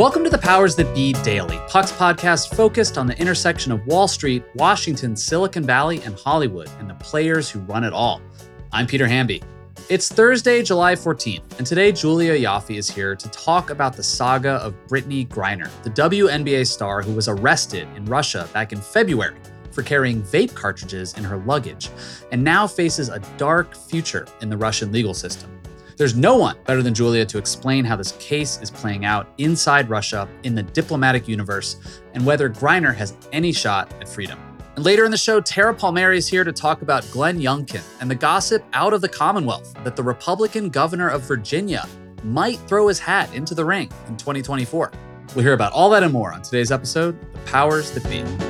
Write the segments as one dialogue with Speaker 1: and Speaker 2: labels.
Speaker 1: Welcome to the Powers That Be Daily, Puck's podcast focused on the intersection of Wall Street, Washington, Silicon Valley, and Hollywood, and the players who run it all. I'm Peter Hamby. It's Thursday, July 14th, and today Julia Ioffe is here to talk about the saga of Brittney Griner, the WNBA star who was arrested in Russia back in February for carrying vape cartridges in her luggage, and now faces a dark future in the Russian legal system. There's no one better than Julia to explain how this case is playing out inside Russia in the diplomatic universe and whether Griner has any shot at freedom. And later in the show, Tara Palmieri is here to talk about Glenn Youngkin and the gossip out of the Commonwealth that the Republican governor of Virginia might throw his hat into the ring in 2024. We'll hear about all that and more on today's episode The Powers That Be.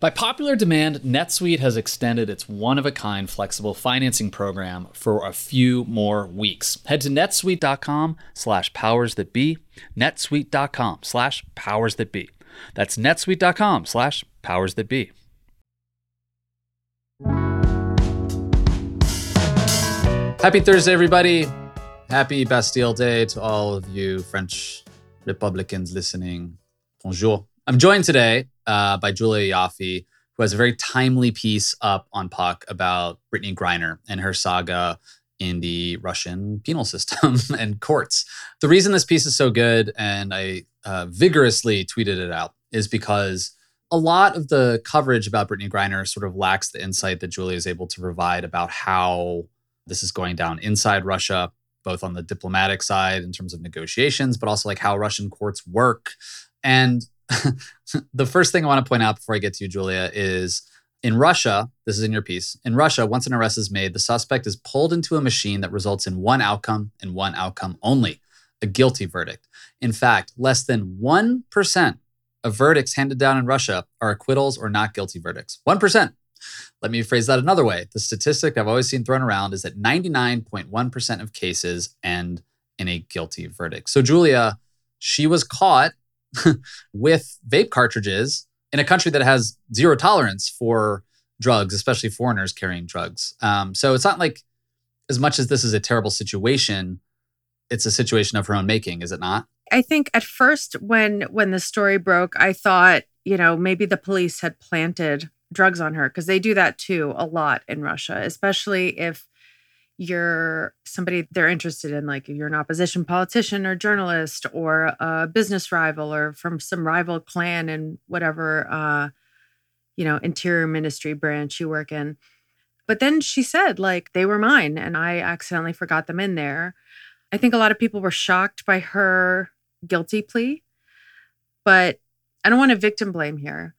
Speaker 1: By popular demand, NetSuite has extended its one of a kind flexible financing program for a few more weeks. Head to netsuite.com slash powers that be, netsuite.com slash powers that be. That's netsuite.com slash powers that be. Happy Thursday, everybody. Happy Bastille Day to all of you French Republicans listening. Bonjour. I'm joined today uh, by Julia Ioffe, who has a very timely piece up on Puck about Brittney Griner and her saga in the Russian penal system and courts. The reason this piece is so good, and I uh, vigorously tweeted it out, is because a lot of the coverage about Brittney Griner sort of lacks the insight that Julia is able to provide about how this is going down inside Russia, both on the diplomatic side in terms of negotiations, but also like how Russian courts work. And the first thing I want to point out before I get to you, Julia, is in Russia, this is in your piece. In Russia, once an arrest is made, the suspect is pulled into a machine that results in one outcome and one outcome only a guilty verdict. In fact, less than 1% of verdicts handed down in Russia are acquittals or not guilty verdicts. 1%. Let me phrase that another way. The statistic I've always seen thrown around is that 99.1% of cases end in a guilty verdict. So, Julia, she was caught with vape cartridges in a country that has zero tolerance for drugs, especially foreigners carrying drugs. Um, so it's not like, as much as this is a terrible situation, it's a situation of her own making, is it not?
Speaker 2: I think at first when when the story broke, I thought, you know, maybe the police had planted drugs on her because they do that too a lot in Russia, especially if you're somebody they're interested in, like you're an opposition politician or journalist or a business rival or from some rival clan in whatever, uh, you know, interior ministry branch you work in. But then she said, like, they were mine and I accidentally forgot them in there. I think a lot of people were shocked by her guilty plea, but I don't want to victim blame here.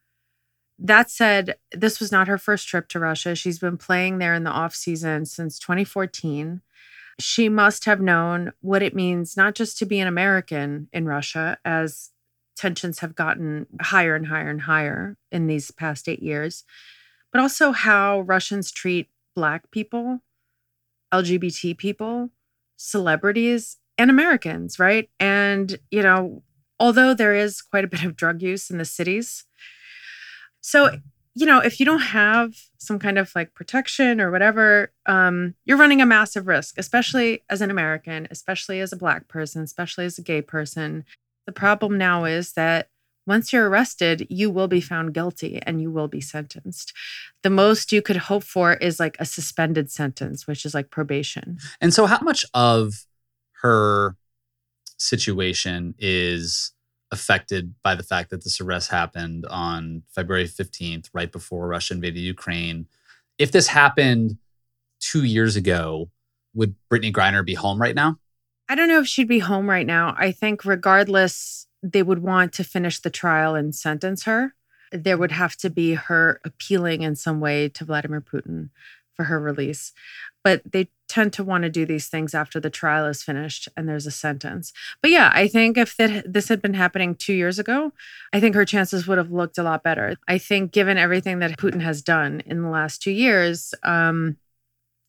Speaker 2: That said, this was not her first trip to Russia. She's been playing there in the off season since 2014. She must have known what it means not just to be an American in Russia, as tensions have gotten higher and higher and higher in these past eight years, but also how Russians treat Black people, LGBT people, celebrities, and Americans, right? And, you know, although there is quite a bit of drug use in the cities, so, you know, if you don't have some kind of like protection or whatever, um, you're running a massive risk, especially as an American, especially as a Black person, especially as a gay person. The problem now is that once you're arrested, you will be found guilty and you will be sentenced. The most you could hope for is like a suspended sentence, which is like probation.
Speaker 1: And so, how much of her situation is affected by the fact that this arrest happened on February 15th, right before Russia invaded Ukraine? If this happened two years ago, would Brittney Griner be home right now?
Speaker 2: I don't know if she'd be home right now. I think, regardless, they would want to finish the trial and sentence her. There would have to be her appealing in some way to Vladimir Putin for her release. But they tend to want to do these things after the trial is finished and there's a sentence. But yeah, I think if that, this had been happening two years ago, I think her chances would have looked a lot better. I think, given everything that Putin has done in the last two years, um,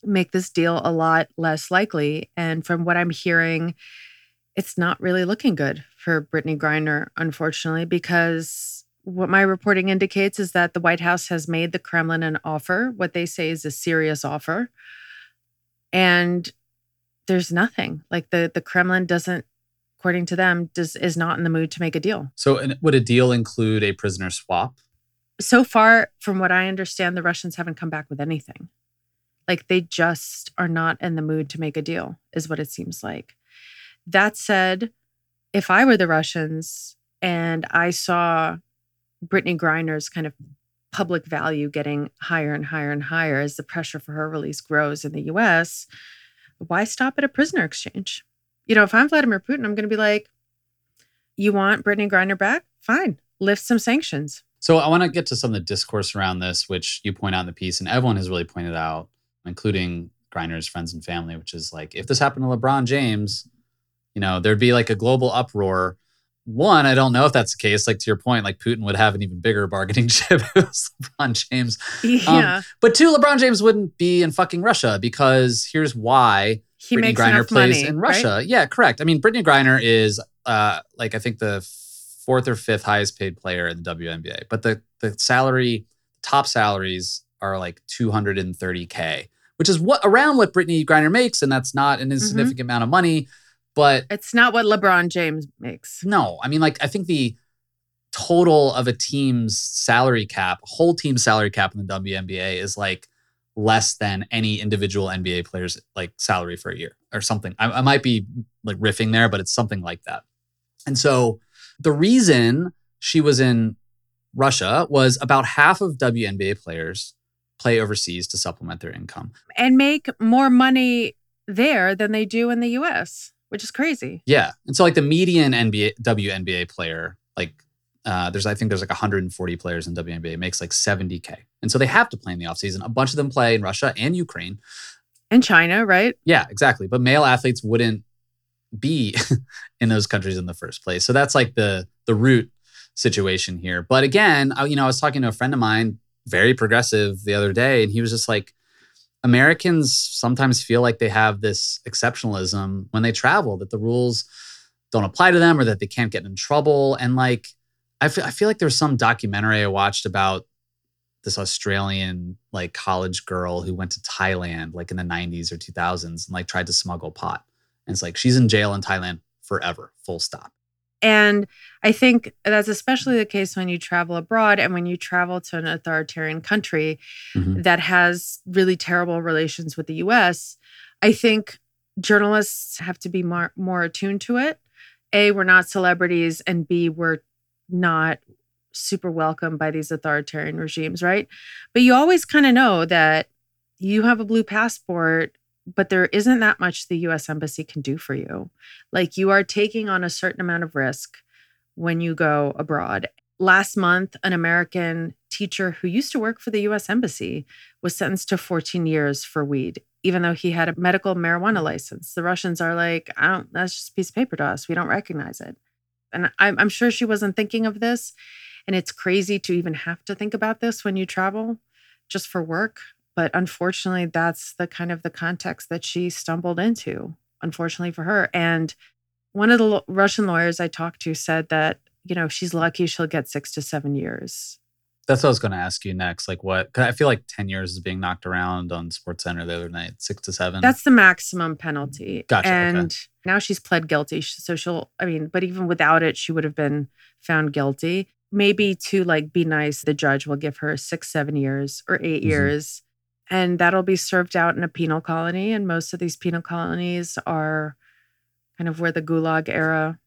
Speaker 2: make this deal a lot less likely. And from what I'm hearing, it's not really looking good for Brittney Griner, unfortunately, because what my reporting indicates is that the White House has made the Kremlin an offer, what they say is a serious offer. And there's nothing. Like the the Kremlin doesn't according to them does is not in the mood to make a deal.
Speaker 1: So would a deal include a prisoner swap?
Speaker 2: So far from what I understand the Russians haven't come back with anything. Like they just are not in the mood to make a deal is what it seems like. That said, if I were the Russians and I saw Brittney Griner's kind of public value getting higher and higher and higher as the pressure for her release grows in the US, why stop at a prisoner exchange? You know, if I'm Vladimir Putin, I'm going to be like, you want Brittney Griner back? Fine, lift some sanctions.
Speaker 1: So I want to get to some of the discourse around this, which you point out in the piece, and everyone has really pointed out, including Griner's friends and family, which is like, if this happened to LeBron James, you know, there'd be like a global uproar one, I don't know if that's the case. Like to your point, like Putin would have an even bigger bargaining chip if it was LeBron James.
Speaker 2: Yeah. Um,
Speaker 1: but two, LeBron James wouldn't be in fucking Russia because here's why
Speaker 2: he Brittney Griner plays money,
Speaker 1: in Russia.
Speaker 2: Right?
Speaker 1: Yeah, correct. I mean, Brittney Griner is uh like I think the fourth or fifth highest paid player in the WNBA, but the the salary top salaries are like 230k, which is what around what Brittney Griner makes, and that's not an mm-hmm. insignificant mm-hmm. amount of money. But
Speaker 2: it's not what LeBron James makes.
Speaker 1: No, I mean, like, I think the total of a team's salary cap, whole team salary cap in the WNBA is like less than any individual NBA player's like salary for a year or something. I, I might be like riffing there, but it's something like that. And so the reason she was in Russia was about half of WNBA players play overseas to supplement their income
Speaker 2: and make more money there than they do in the US which is crazy.
Speaker 1: Yeah. And so like the median NBA WNBA player, like uh, there's I think there's like 140 players in WNBA makes like 70k. And so they have to play in the offseason. A bunch of them play in Russia and Ukraine.
Speaker 2: And China, right?
Speaker 1: Yeah, exactly. But male athletes wouldn't be in those countries in the first place. So that's like the the root situation here. But again, I, you know, I was talking to a friend of mine, very progressive the other day, and he was just like, Americans sometimes feel like they have this exceptionalism when they travel, that the rules don't apply to them or that they can't get in trouble. And like, I feel, I feel like there's some documentary I watched about this Australian like college girl who went to Thailand like in the 90s or 2000s and like tried to smuggle pot. And it's like she's in jail in Thailand forever, full stop.
Speaker 2: And I think that's especially the case when you travel abroad and when you travel to an authoritarian country mm-hmm. that has really terrible relations with the US. I think journalists have to be more, more attuned to it. A, we're not celebrities, and B, we're not super welcome by these authoritarian regimes, right? But you always kind of know that you have a blue passport but there isn't that much the US Embassy can do for you. Like you are taking on a certain amount of risk when you go abroad. Last month, an American teacher who used to work for the US Embassy was sentenced to 14 years for weed, even though he had a medical marijuana license. The Russians are like, I don't, that's just a piece of paper to us. We don't recognize it. And I'm, I'm sure she wasn't thinking of this. And it's crazy to even have to think about this when you travel just for work but unfortunately that's the kind of the context that she stumbled into unfortunately for her and one of the russian lawyers i talked to said that you know she's lucky she'll get six to seven years
Speaker 1: that's what i was going to ask you next like what i feel like 10 years is being knocked around on sports center the other night six to seven
Speaker 2: that's the maximum penalty
Speaker 1: gotcha
Speaker 2: and
Speaker 1: okay.
Speaker 2: Now she's pled guilty. So she'll, I mean, but even without it, she would have been found guilty. Maybe to like be nice, the judge will give her six, seven years or 8
Speaker 1: Mhm.
Speaker 2: years. And that'll be served out in a penal colony. And most of these penal colonies are kind of where the Gulag era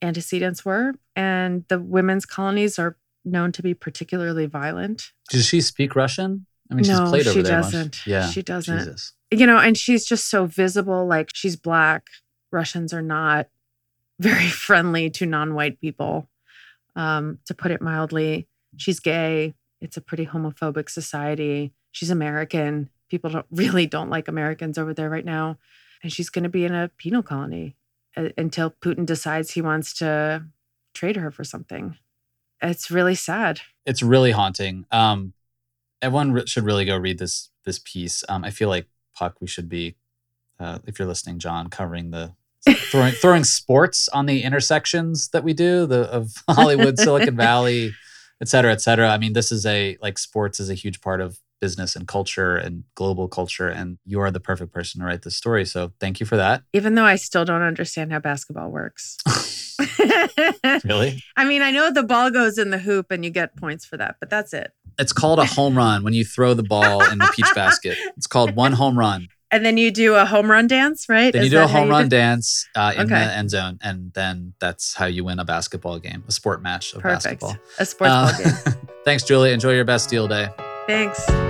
Speaker 2: antecedents were. And the women's colonies are known to be particularly violent.
Speaker 1: Does she speak Russian? I mean, she's
Speaker 2: no,
Speaker 1: played over
Speaker 2: she
Speaker 1: there.
Speaker 2: doesn't.
Speaker 1: Yeah.
Speaker 2: She doesn't.
Speaker 1: Jesus.
Speaker 2: You know, and she's just so visible. Like she's black. Russians are not very friendly to non-white people. Um, to put it mildly, she's gay. It's a pretty homophobic society. She's American. People don't really don't like Americans over there right now, and she's going to be in a penal colony uh, until Putin decides he wants to trade her for something. It's really sad.
Speaker 1: It's really haunting. Um, everyone should really go read this this piece. Um, I feel like Puck, we should be, uh, if you're listening, John, covering the throwing throwing sports on the intersections that we do the of Hollywood, Silicon Valley, et cetera, et cetera. I mean, this is a like sports is a huge part of business and culture and global culture, and you are the perfect person to write this story. So thank you for that.
Speaker 2: Even though I still don't understand how basketball works.
Speaker 1: really,
Speaker 2: I mean, I know the ball goes in the hoop and you get points for that, but that's it.
Speaker 1: it's called a home run when you throw the ball in the peach basket. It's called one home run.
Speaker 2: And then you do a home run dance, right?
Speaker 1: Then
Speaker 2: Is
Speaker 1: you do a home run dance uh, in the end zone, and then that's how you win a basketball game, a sport match of
Speaker 2: Perfect.
Speaker 1: basketball.
Speaker 2: A sports
Speaker 1: Uh,
Speaker 2: ball game.
Speaker 1: Thanks, Julie. Enjoy your Bastille Day.
Speaker 2: Thanks.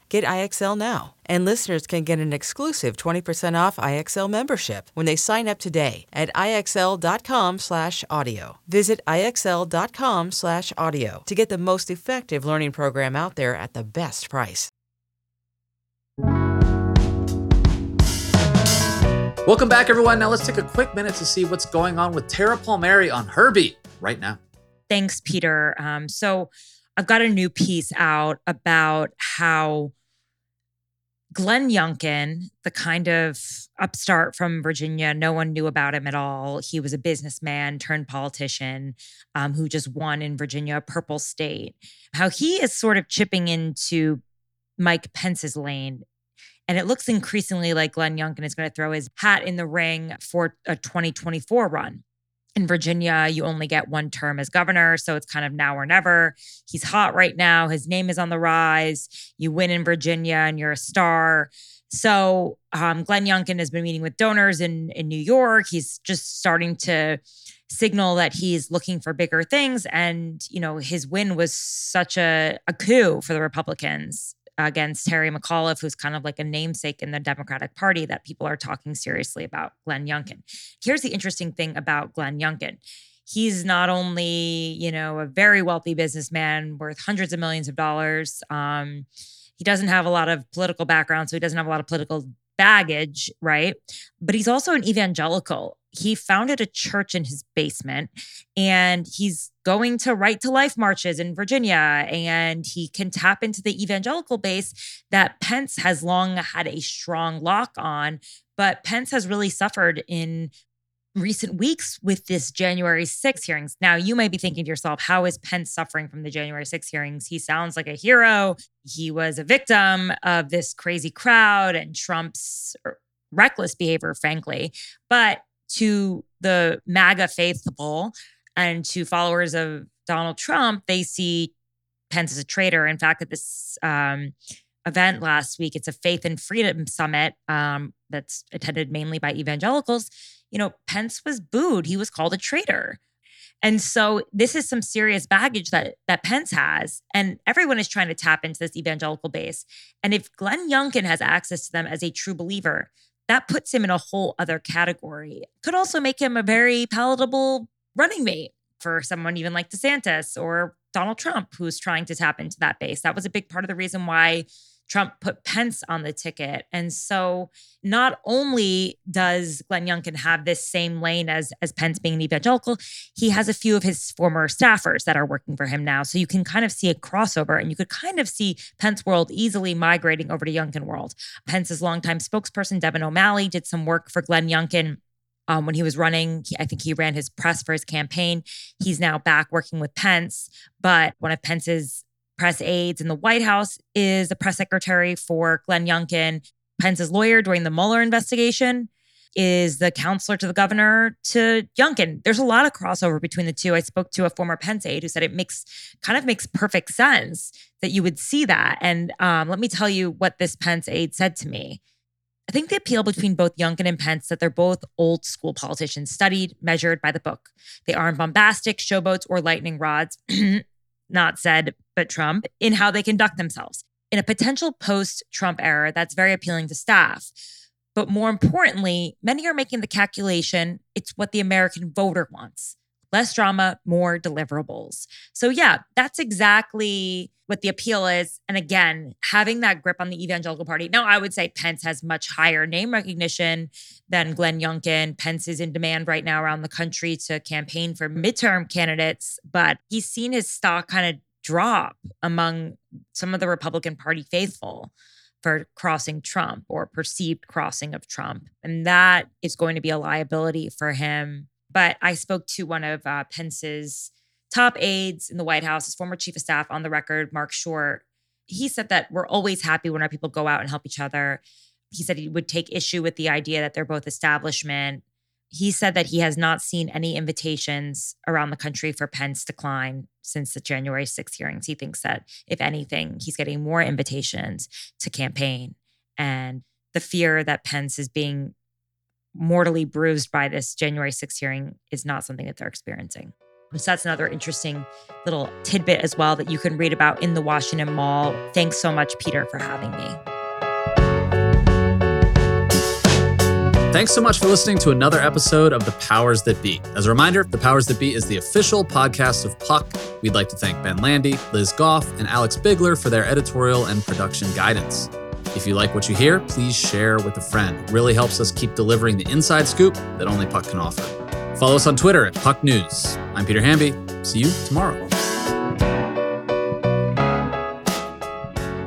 Speaker 3: Get IXL now. And listeners can get an exclusive 20% off IXL membership when they sign up today at IXL.com/audio. Visit IXL.com/audio to get the most effective learning program out there at the best price.
Speaker 1: Welcome back, everyone. Now let's take a quick minute to see what's going on with Tara Palmieri on Herbie right now.
Speaker 4: Thanks, Peter. Um, so I've got a new piece out about how Glenn Youngkin, the kind of upstart from Virginia, no one knew about him at all. He was a businessman turned politician um, who just won in Virginia, a purple state. How he is sort of chipping into Mike Pence's lane. And it looks increasingly like Glenn Youngkin is going to throw his hat in the ring for a 2024 run. In Virginia, you only get one term as governor. So it's kind of now or never. He's hot right now. His name is on the rise. You win in Virginia and you're a star. So um, Glenn Youngkin has been meeting with donors in, in New York. He's just starting to signal that he's looking for bigger things. And, you know, his win was such a, a coup for the Republicans against Terry McAuliffe, who's kind of like a namesake in the Democratic Party that people are talking seriously about Glenn Youngkin. Here's the interesting thing about Glenn Youngkin. He's not only, you know, a very wealthy businessman worth hundreds of millions of dollars. Um, He doesn't have a lot of political background, so he doesn't have a lot of political baggage, right? But he's also an evangelical. He founded a church in his basement and he's going to right to life marches in Virginia and he can tap into the evangelical base that Pence has long had a strong lock on. But Pence has really suffered in recent weeks with this January 6 hearings. Now, you might be thinking to yourself, how is Pence suffering from the January 6 hearings? He sounds like a hero. He was a victim of this crazy crowd and Trump's er, reckless behavior, frankly. But to the MAGA faithful and to followers of Donald Trump, they see Pence as a traitor. In fact, at this um, event last week, it's a Faith and Freedom Summit um, that's attended mainly by evangelicals you know, Pence was booed. He was called a traitor. And so this is some serious baggage that that Pence has, and everyone is trying to tap into this evangelical base. And if Glenn Youngkin has access to them as a true believer, that puts him in a whole other category. Could also make him a very palatable running mate for someone even like DeSantis or Donald Trump, who's trying to tap into that base. That was a big part of the reason why Trump put Pence on the ticket. And so not only does Glenn Youngkin have this same lane as, as Pence being an evangelical, he has a few of his former staffers that are working for him now. So you can kind of see a crossover and you could kind of see Pence world easily migrating over to Youngkin world. Pence's longtime spokesperson, Devin O'Malley, did some work for Glenn Youngkin um, when he was running. He, I think he ran his press for his campaign. He's now back working with Pence. But one of Pence's press aides in the White House is the press secretary for Glenn Youngkin. Pence's lawyer during the Mueller investigation is the counselor to the governor to Youngkin. There's a lot of crossover between the two. I spoke to a former Pence aide who said it makes kind of makes perfect sense that you would see that. And um, let me tell you what this Pence aide said to me. I think the appeal between both Youngkin and Pence that they're both old school politicians, studied, measured by the book. They aren't bombastic, showboats, or lightning rods. not said, but Trump, in how they conduct themselves. In a potential post Trump era, that's very appealing to staff. But more importantly, many are making the calculation it's what the American voter wants less drama, more deliverables. So, yeah, that's exactly what the appeal is. And again, having that grip on the evangelical party. Now, I would say Pence has much higher name recognition than Glenn Youngkin. Pence is in demand right now around the country to campaign for midterm candidates, but he's seen his stock kind of drop among some of the Republican Party faithful for crossing Trump or perceived crossing of Trump. And that is going to be a liability for him but I spoke to one of uh, Pence's top aides in the White House, his former chief of staff on the record, Mark Short. He said that we're always happy when our people go out and help each other. He said he would take issue with the idea that they're both establishment. He said that he has not seen any invitations around the country for Pence decline since the January 6th hearings. He thinks that, if anything, he's getting more invitations to campaign. And the fear that Pence is being mortally bruised by this January 6th hearing is not something that they're experiencing. So that's another interesting little tidbit as well that you can read about in the Washington Mall. Thanks so much, Peter, for having me.
Speaker 1: Thanks so much for listening to another episode of The Powers That Be. As a reminder, The Powers That Be is the official podcast of Puck. We'd like to thank Ben Landy, Liz Goff, and Alex Bigler for their editorial and production guidance. If you like what you hear, please share with a friend. It really helps us keep delivering the inside scoop that only Puck can offer. Follow us on Twitter at Puck News. I'm Peter Hamby. See you tomorrow.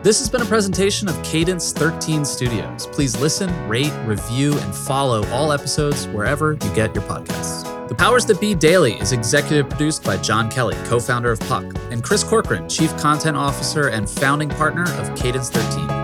Speaker 1: This has been a presentation of Cadence 13 Studios. Please listen, rate, review, and follow all episodes wherever you get your podcasts. The Powers That Be Daily is executive produced by John Kelly, co founder of Puck, and Chris Corcoran, chief content officer and founding partner of Cadence 13.